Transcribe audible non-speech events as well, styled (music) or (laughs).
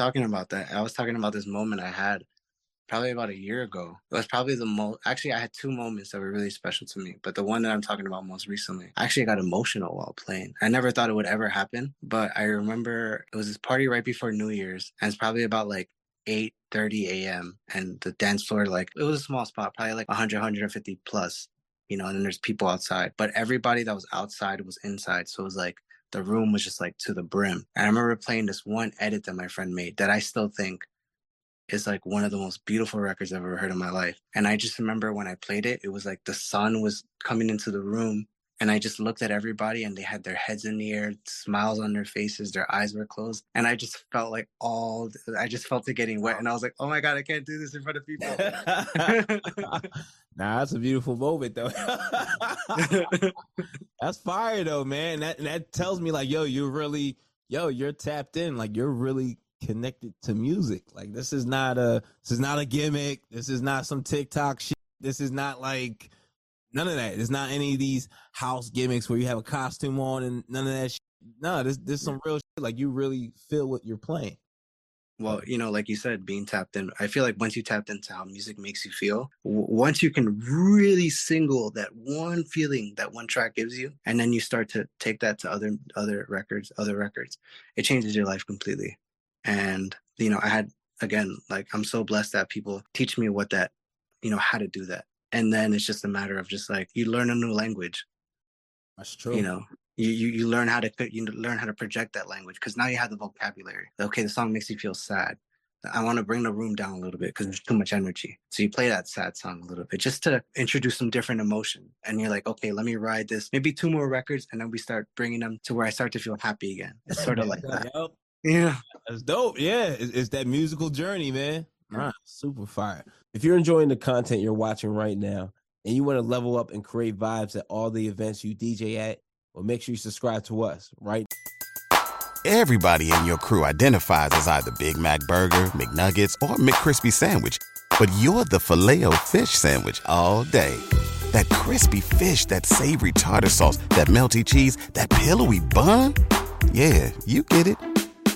talking about that. I was talking about this moment I had probably about a year ago. It was probably the most, actually, I had two moments that were really special to me. But the one that I'm talking about most recently, I actually got emotional while playing. I never thought it would ever happen, but I remember it was this party right before New Year's, and it's probably about like 8 30 a.m. And the dance floor, like, it was a small spot, probably like 100, 150 plus, you know, and then there's people outside. But everybody that was outside was inside. So it was like, the room was just like to the brim. And I remember playing this one edit that my friend made that I still think is like one of the most beautiful records I've ever heard in my life. And I just remember when I played it, it was like the sun was coming into the room. And I just looked at everybody and they had their heads in the air, smiles on their faces, their eyes were closed. And I just felt like all, I just felt it getting wet. And I was like, oh my God, I can't do this in front of people. (laughs) nah, that's a beautiful moment though. (laughs) (laughs) that's fire though, man. That, that tells me like, yo, you're really, yo, you're tapped in. Like you're really connected to music. Like this is not a this is not a gimmick. This is not some TikTok shit. This is not like none of that. It's not any of these house gimmicks where you have a costume on and none of that shit. No, this this some real shit. Like you really feel what you're playing. Well, you know, like you said, being tapped in, I feel like once you tapped into how music makes you feel, w- once you can really single that one feeling that one track gives you, and then you start to take that to other other records, other records, it changes your life completely. And, you know, I had, again, like, I'm so blessed that people teach me what that, you know, how to do that. And then it's just a matter of just like, you learn a new language. That's true. You know, you, you, you learn how to, you learn how to project that language because now you have the vocabulary. Okay, the song makes you feel sad. I want to bring the room down a little bit because there's too much energy. So you play that sad song a little bit just to introduce some different emotion. And you're like, okay, let me ride this. Maybe two more records, and then we start bringing them to where I start to feel happy again. It's sort of like that. Yep. Yeah. That's dope. Yeah. It's, it's that musical journey, man. Right. Super fire. If you're enjoying the content you're watching right now and you want to level up and create vibes at all the events you DJ at, well, make sure you subscribe to us, right? Everybody in your crew identifies as either Big Mac Burger, McNuggets, or McCrispy Sandwich, but you're the filet fish Sandwich all day. That crispy fish, that savory tartar sauce, that melty cheese, that pillowy bun. Yeah, you get it